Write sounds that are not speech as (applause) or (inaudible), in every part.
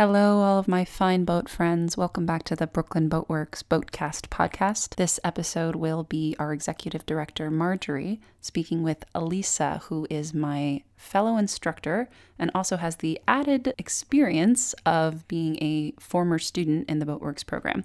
Hello, all of my fine boat friends. Welcome back to the Brooklyn Boatworks Boatcast podcast. This episode will be our executive director, Marjorie, speaking with Elisa, who is my fellow instructor and also has the added experience of being a former student in the Boatworks program.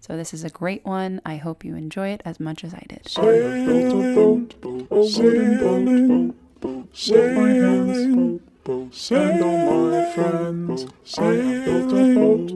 So, this is a great one. I hope you enjoy it as much as I did. Send all my friends. I built a boat.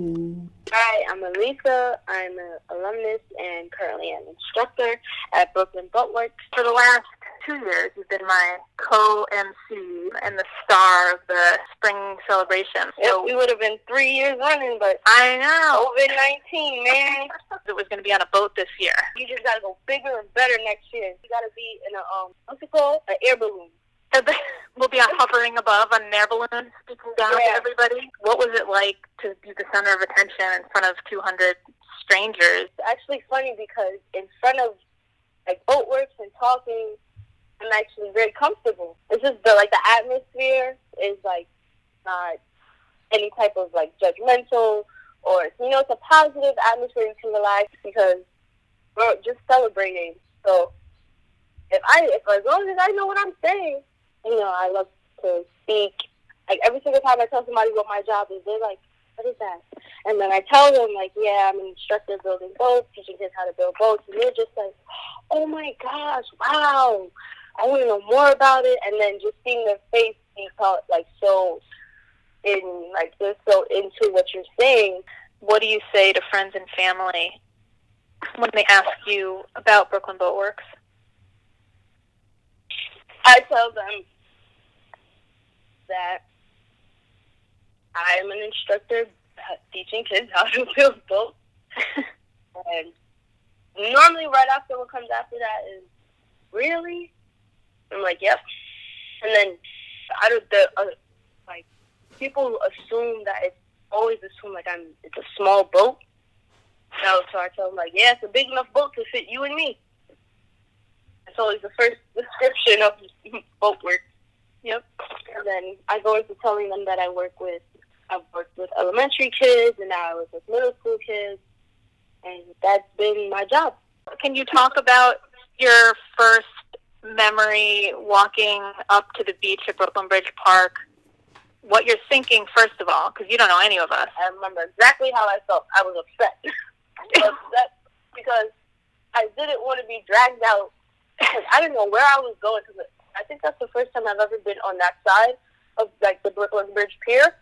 Hi, I'm Elisa. I'm an alumnus and currently an instructor at Brooklyn Boatworks. For the last two years, you've been my co-MC and the star of the spring celebration. So we would have been three years running, but I know COVID nineteen, man. (laughs) it was going to be on a boat this year. You just gotta go bigger and better next year. You gotta be in a um, what's it called? An air balloon. We'll be hovering above on an air balloon, speaking down Yeah. to everybody. What was it like to be the center of attention in front of 200 strangers? It's actually funny because in front of like boatworks and talking, I'm actually very comfortable. It's just the like the atmosphere is like not any type of like judgmental or you know it's a positive atmosphere you can relax because we're just celebrating. So if I if as long as I know what I'm saying, you know I love to speak. Like every single time I tell somebody what my job is, they're like, "What is that?" And then I tell them, like, yeah, I'm an instructor building boats, teaching kids how to build boats. And they're just like, oh my gosh, wow. I want to know more about it. And then just seeing their face be called, like, so in, like, they're so into what you're saying. What do you say to friends and family when they ask you about Brooklyn Boatworks? I tell them that I am an instructor teaching kids how to build (laughs) boats. and normally, right after what comes after that is, really? I'm like, yep. And then out of the, uh, like, people assume that it's always assume like I'm, it's a small boat. So, so I tell them, like, yeah, it's a big enough boat to fit you and me. That's always the first description of (laughs) boat work. Yep. And then I go into telling them that I work with, I've worked with elementary kids, and now I work with middle school kids, and that's been my job. Can you talk about your first memory walking up to the beach at Brooklyn Bridge Park? What you're thinking, first of all, because you don't know any of us. I remember exactly how I felt. I was upset. (laughs) I was upset because I didn't want to be dragged out. (laughs) I didn't know where I was going because I think that's the first time I've ever been on that side of like the Brooklyn Bridge Pier.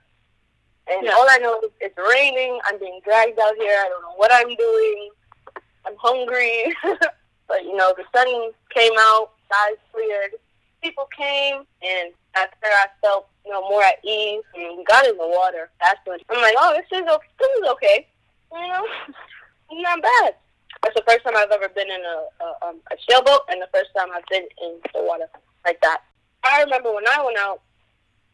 And Yeah. all I know is it's raining. I'm being dragged out here. I don't know what I'm doing. I'm hungry. (laughs) but you know, the sun came out, skies cleared, people came, and after I felt you know more at ease, and we got in the water. That's when I'm like, oh, this is okay. This is okay. You know, (laughs) not bad. That's the first time I've ever been in a a, um, a sailboat, and the first time I've been in the water like that. I remember when I went out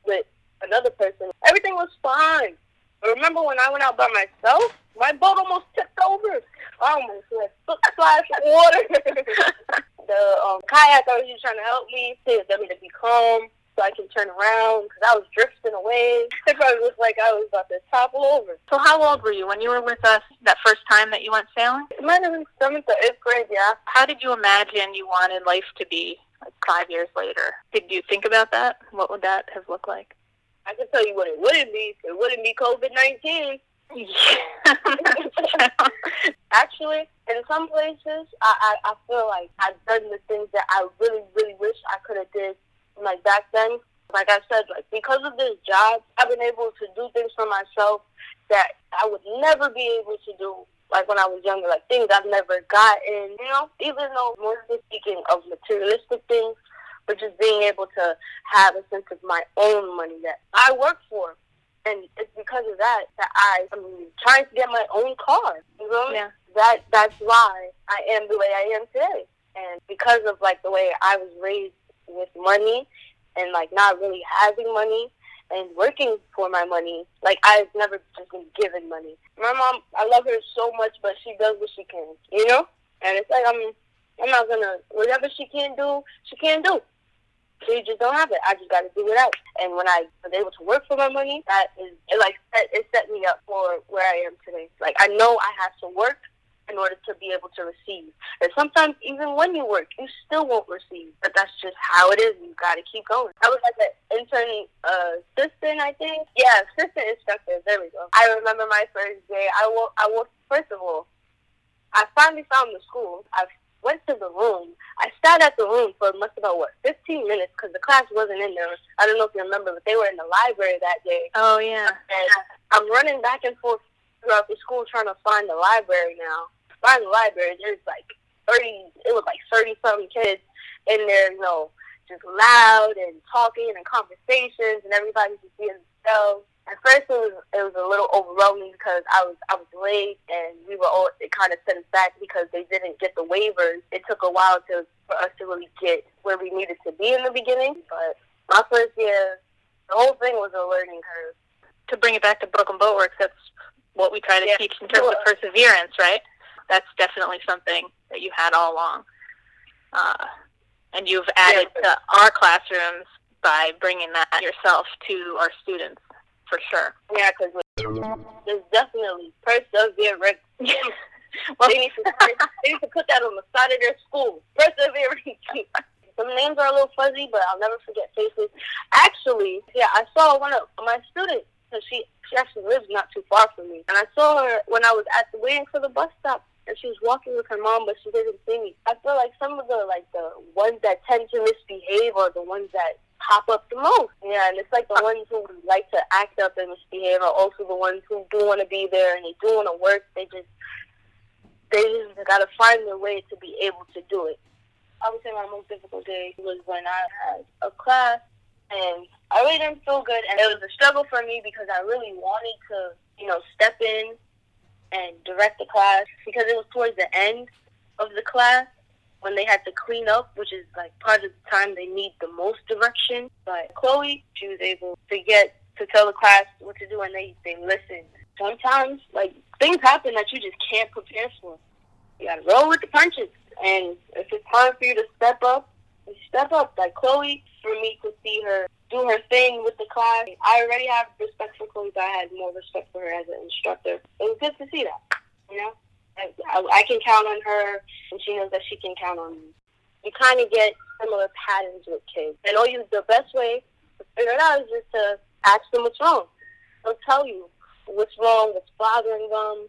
with another person, everything was fine. But remember when I went out by myself, my boat almost tipped over. I almost went foot splash water. (laughs) the um, kayaker was just trying to help me to get me to be calm so I can turn around because I was drifting away. It probably looked like I was about to topple over. So how old were you when you were with us that first time that you went sailing? It might have been seventh or eighth grade, yeah. How did you imagine you wanted life to be five years later? Did you think about that? What would that have looked like? I can tell you what it wouldn't be. It wouldn't be COVID 19. (laughs) Actually, in some places, I, I, I feel like I've done the things that I really, really wish I could have did like back then. Like I said, like because of this job, I've been able to do things for myself that I would never be able to do like when I was younger, like things I've never gotten, you know, even though more than speaking of materialistic things, but just being able to have a sense of my own money that I work for. And it's because of that that I am trying to get my own car. You know? Yeah. That that's why I am the way I am today. And because of like the way I was raised with money and like not really having money and working for my money, like I've never just been given money. My mom, I love her so much, but she does what she can, you know. And it's like I'm, I'm not gonna whatever she can do, she can do. She just don't have it. I just got to do it out. And when I was able to work for my money, that is it. Like it set me up for where I am today. Like I know I have to work in order to be able to receive. And sometimes even when you work, you still won't receive. But that's just how it is. You got to keep going. I was like an intern uh, assistant, I think. Yeah, assistant instructor. There we go. I remember my first day. I woke. I woke. First of all, I finally found the school. I went to the room. I sat at the room for must about what 15 minutes because the class wasn't in there. I don't know if you remember, but they were in the library that day. Oh yeah. And I'm running back and forth throughout the school trying to find the library now. Find the library. There's like 30. It was like 30 something kids in there. You know, just loud and talking and conversations, and everybody just being themselves. At first, it was it was a little overwhelming because I was I was late and we were all. It kind of set us back because they didn't get the waivers. It took a while to for us to really get where we needed to be in the beginning. But my first year, the whole thing was a learning curve. To bring it back to Brooklyn Boatworks, that's what we try to Yeah, teach in terms of perseverance, right? That's definitely something that you had all along. Uh, and you've added Yeah. to our classrooms by bringing that yourself to our students, for sure. Yeah, because there's definitely perseverance. Well, (laughs) they, need to, they need to put that on the side of their school. Perseverance. Some names are a little fuzzy, but I'll never forget faces. Actually, yeah, I saw one of my students. So she she actually lives not too far from me, and I saw her when I was at the waiting for the bus stop, and she was walking with her mom, but she didn't see me. I feel like some of the like the ones that tend to misbehave are the ones that pop up the most. Yeah, and it's like the ones who like to act up and misbehave are also the ones who do want to be there and they do want to work. They just they just got to find their way to be able to do it. I would say my most difficult day was when I had a class and I really didn't feel good, and it was a struggle for me because I really wanted to, you know, step in and direct the class because it was towards the end of the class when they had to clean up, which is like part of the time they need the most direction. But Chloe, she was able to get to tell the class what to do, and they they listened. Sometimes, like things happen that you just can't prepare for. You gotta roll with the punches, and if it's time for you to step up, you step up. Like Chloe, for me to see her do her thing with the class, I already have respect for Chloe, but I had more respect for her as an instructor. It was good to see that, you know. I, I, can count on her, and she knows that she can count on me. You kind of get similar patterns with kids, and all you the best way to figure it out is just to ask them what's wrong. They'll tell you what's wrong, what's bothering them,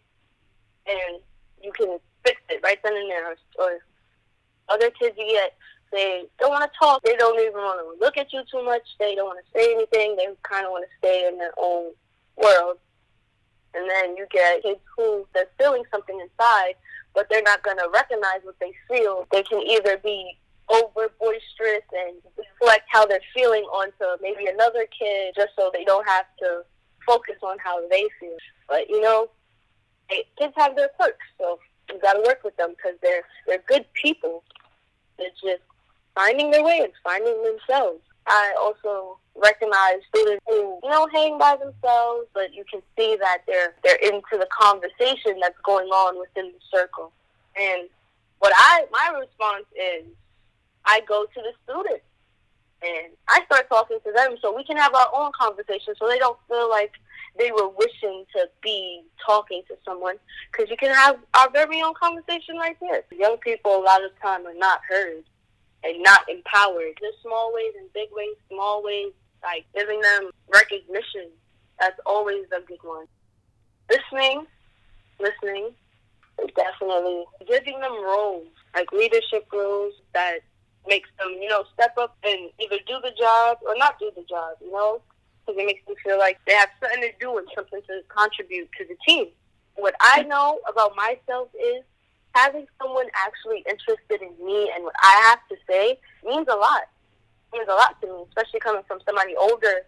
and you can fix it right then and there. Or, or other kids you get, they don't want to talk. They don't even want to look at you too much. They don't want to say anything. They kind of want to stay in their own world. And then you get kids who they're feeling something inside, but they're not going to recognize what they feel. They can either be over boisterous and reflect how they're feeling onto maybe another kid just so they don't have to focus on how they feel. But, you know, kids have their quirks, so you got to work with them because they're, they're good people. They're just finding their way and finding themselves. I also recognize students who, you know, hang by themselves, but you can see that they're they're into the conversation that's going on within the circle. And what I my response is I go to the students and I start talking to them so we can have our own conversation so they don't feel like they were wishing to be talking to someone because you can have our very own conversation right there. Young people a lot of time are not heard and not empowered. There's small ways and big ways, small ways, like giving them recognition. That's always a good one. Listening, listening, definitely giving them roles, like leadership roles that makes them, you know, step up and either do the job or not do the job, you know? Because it makes them feel like they have something to do and something to contribute to the team. What I know about myself is having someone actually interested in me and what I have to say means a lot. It means a lot to me, especially coming from somebody older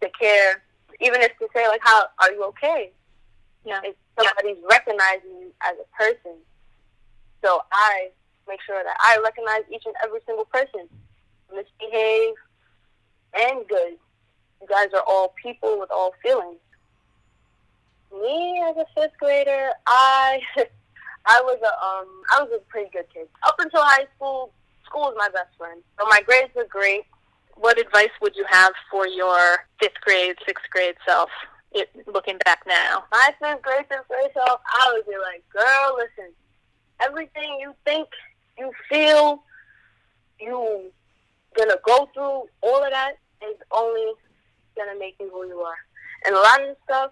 to care, even if to say like, "How are you okay?" Yeah. If somebody's recognizing you as a person, so I make sure that I recognize each and every single person, misbehave and good. You guys are all people with all feelings. Me as a fifth grader, I (laughs) I was a um I was a pretty good kid. Up until high school, school was my best friend. So my grades were great. What advice would you have for your fifth grade, sixth grade self? it looking back now? My fifth grade fifth grade self, I would be like, girl, listen, everything you think, you feel, you gonna go through, all of that is only gonna make you who you are. And a lot of the stuff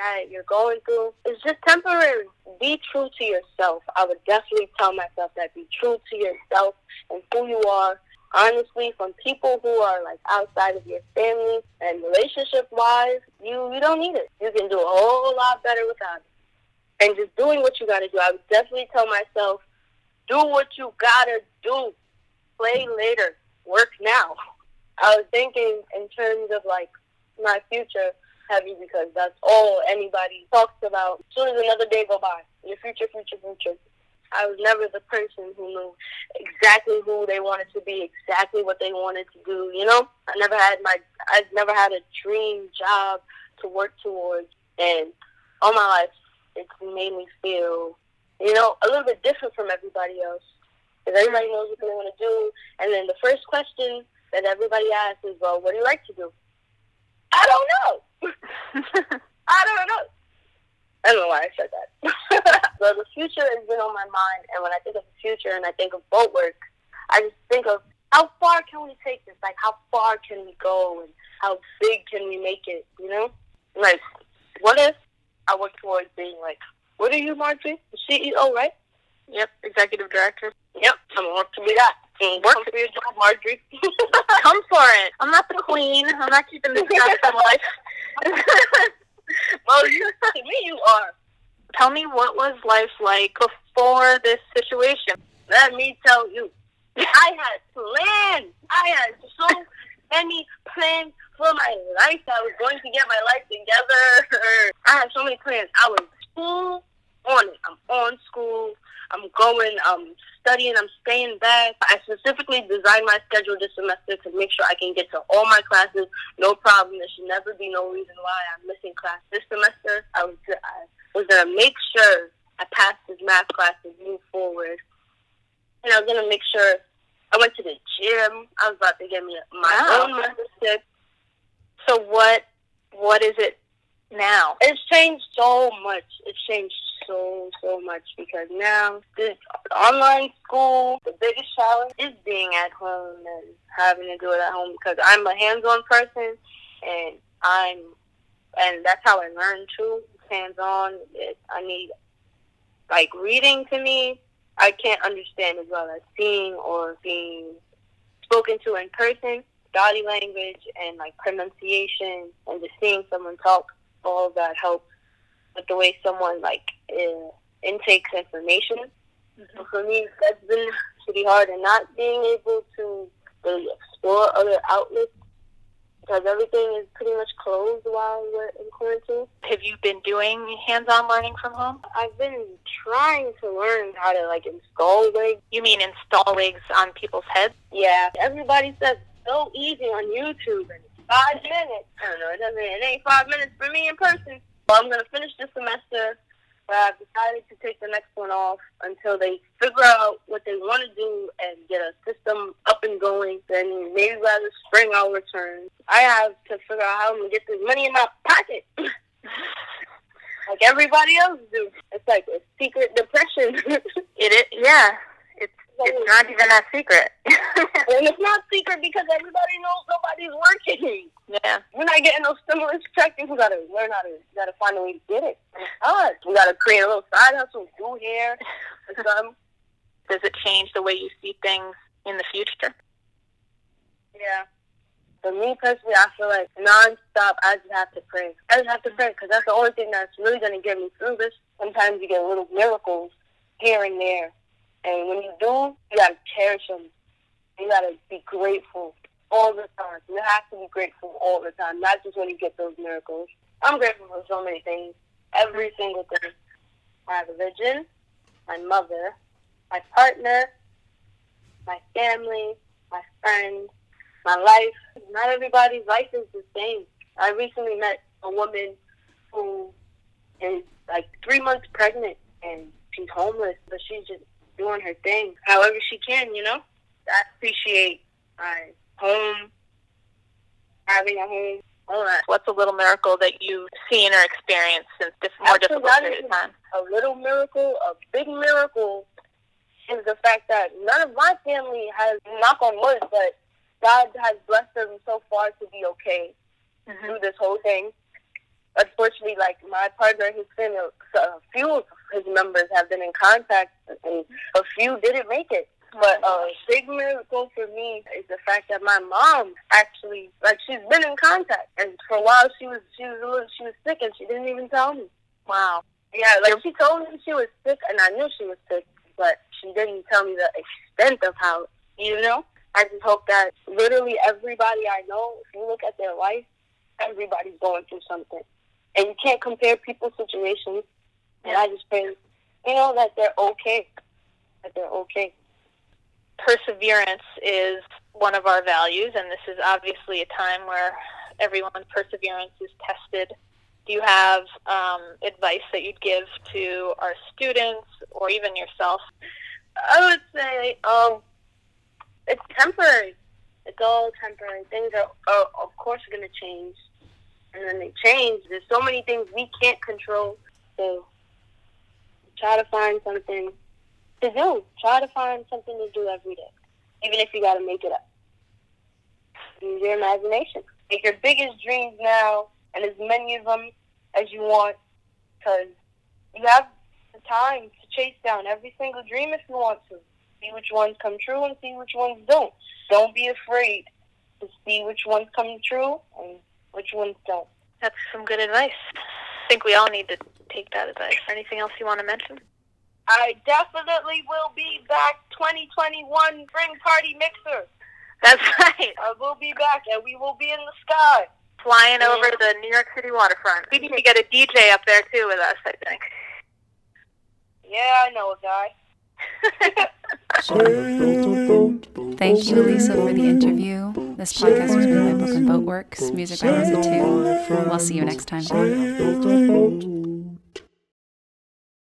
that you're going through is just temporary. Be true to yourself. I would definitely tell myself that be true to yourself and who you are. Honestly, from people who are like outside of your family and relationship wise, you you don't need it. You can do a whole lot better without it. And just doing what you gotta do. I would definitely tell myself, do what you gotta do. Play later. Work now. (laughs) I was thinking in terms of like my future heavy because that's all anybody talks about. As soon as another day go by, your future, future, future. I was never the person who knew exactly who they wanted to be, exactly what they wanted to do. You know, I never had my, I never had a dream job to work towards, and all my life it's made me feel, you know, a little bit different from everybody else. Because everybody knows what they want to do, and then the first question that everybody asks is, "Well, what do you like to do?" I don't know. (laughs) I don't know. I don't know why I said that. (laughs) so the future has been on my mind, and when I think of the future and I think of boat work, I just think of how far can we take this? Like, how far can we go, and how big can we make it? You know, like, what if I work towards being like, what are you, Marjorie? The CEO, right? Yep, executive director. Yep, I'm gonna work to be that. Work to be a job, Marjorie. (laughs) Come for it. I'm not the queen. I'm not keeping this job for life. (laughs) well, you, me, you are. Tell me what was life like before this situation? Let me tell you, I had plans. I had so (laughs) many plans for my life. I was going to get my life together. (laughs) I had so many plans. I was full on it. I'm on school. I'm going. I'm studying. I'm staying back. I specifically designed my schedule this semester to make sure I can get to all my classes. No problem. There should never be no reason why I'm missing class this semester. I was I was gonna make sure I passed this math class and move forward. And I was gonna make sure I went to the gym. I was about to get me my Wow. own membership. So what what is it now? It's changed so much. It's changed so so much because now this online school, the biggest challenge is being at home and having to do it at home because I'm a hands-on person and I'm and that's how I learn too. Hands-on. It, I need like reading to me. I can't understand as well as seeing or being spoken to in person. Body language and like pronunciation and just seeing someone talk all that helps with the way someone like intakes information. Mm-hmm. So for me, that's been pretty hard, and not being able to really explore other outlets because everything is pretty much closed while we're in quarantine. Have you been doing hands-on learning from home? I've been trying to learn how to like install wigs. You mean install wigs on people's heads? Yeah, everybody says so easy on YouTube and five minutes. I don't know, it doesn't. It ain't five minutes for me in person. Well, I'm gonna finish this semester, but I've decided to take the next one off until they figure out what they want to do and get a system up and going. Then maybe by the spring I'll return. I have to figure out how I'm gonna get this money in my pocket. (laughs) like everybody else do. It's like a secret depression. (laughs) It is. Yeah. It's not even a secret. (laughs) And it's not secret because everybody knows nobody's working. yeah. We're not getting no stimulus check. We gotta learn how to, we gotta find a way to get it. It's hard. We gotta create a little side hustle, do hair, or (laughs) something. Does it change the way you see things in the future? Yeah. For me personally, I feel like nonstop, I just have to pray. I just have to pray because that's the only thing that's really gonna get me through this. Sometimes you get little miracles here and there, and when you do, you gotta cherish them. You gotta be grateful all the time. You have to be grateful all the time, not just when you get those miracles. I'm grateful for so many things, every single thing. My religion, my mother, my partner, my family, my friends, my life. Not everybody's life is the same. I recently met a woman who is like three months pregnant and she's homeless, but she's just doing her thing however she can, you know? I appreciate my home, having a home, All. What's a little miracle that you've seen or experienced since this more difficult period of time? a little miracle, a big miracle, is the fact that none of my family has, knock on wood, but God has blessed them so far to be okay Mhm. through this whole thing. Unfortunately, like my partner, his family, so a few his members have been in contact, and a few didn't make it. But a big miracle for me is the fact that my mom actually, like, she's been in contact, and for a while she was she was a little, she was sick, and she didn't even tell me. Wow. Yeah, like she told me she was sick, and I knew she was sick, but she didn't tell me the extent of how. You know, I just hope that literally everybody I know, if you look at their life, everybody's going through something, and you can't compare people's situations. And I just pray, you know, that they're okay, that they're okay. perseverance is one of our values, and this is obviously a time where everyone's perseverance is tested. Do you have um, advice that you'd give to our students or even yourself? I would say um, it's temporary. It's all temporary. Things are, are of course, going to change, and then they change. There's so many things we can't control. So try to find something to do. Try to find something to do every day, even if you got to make it up. Use your imagination. Make your biggest dreams now, and as many of them as you want, because you have the time to chase down every single dream if you want to. See which ones come true and see which ones don't. Don't be afraid to see which ones come true and which ones don't. That's some good advice. I think we all need to take that advice. Anything else you want to mention? I definitely will be back 2021 Spring Party Mixer. That's right. I will be back and we will be in the sky. Flying over the New York City waterfront. We need to get a DJ up there too with us, I think. Yeah, I know a guy. (laughs) Thank you, Elisa, for the interview. This podcast was made by Brooklyn Boat Works, music by Lizzie 2. We'll see you next time. Sail a boat.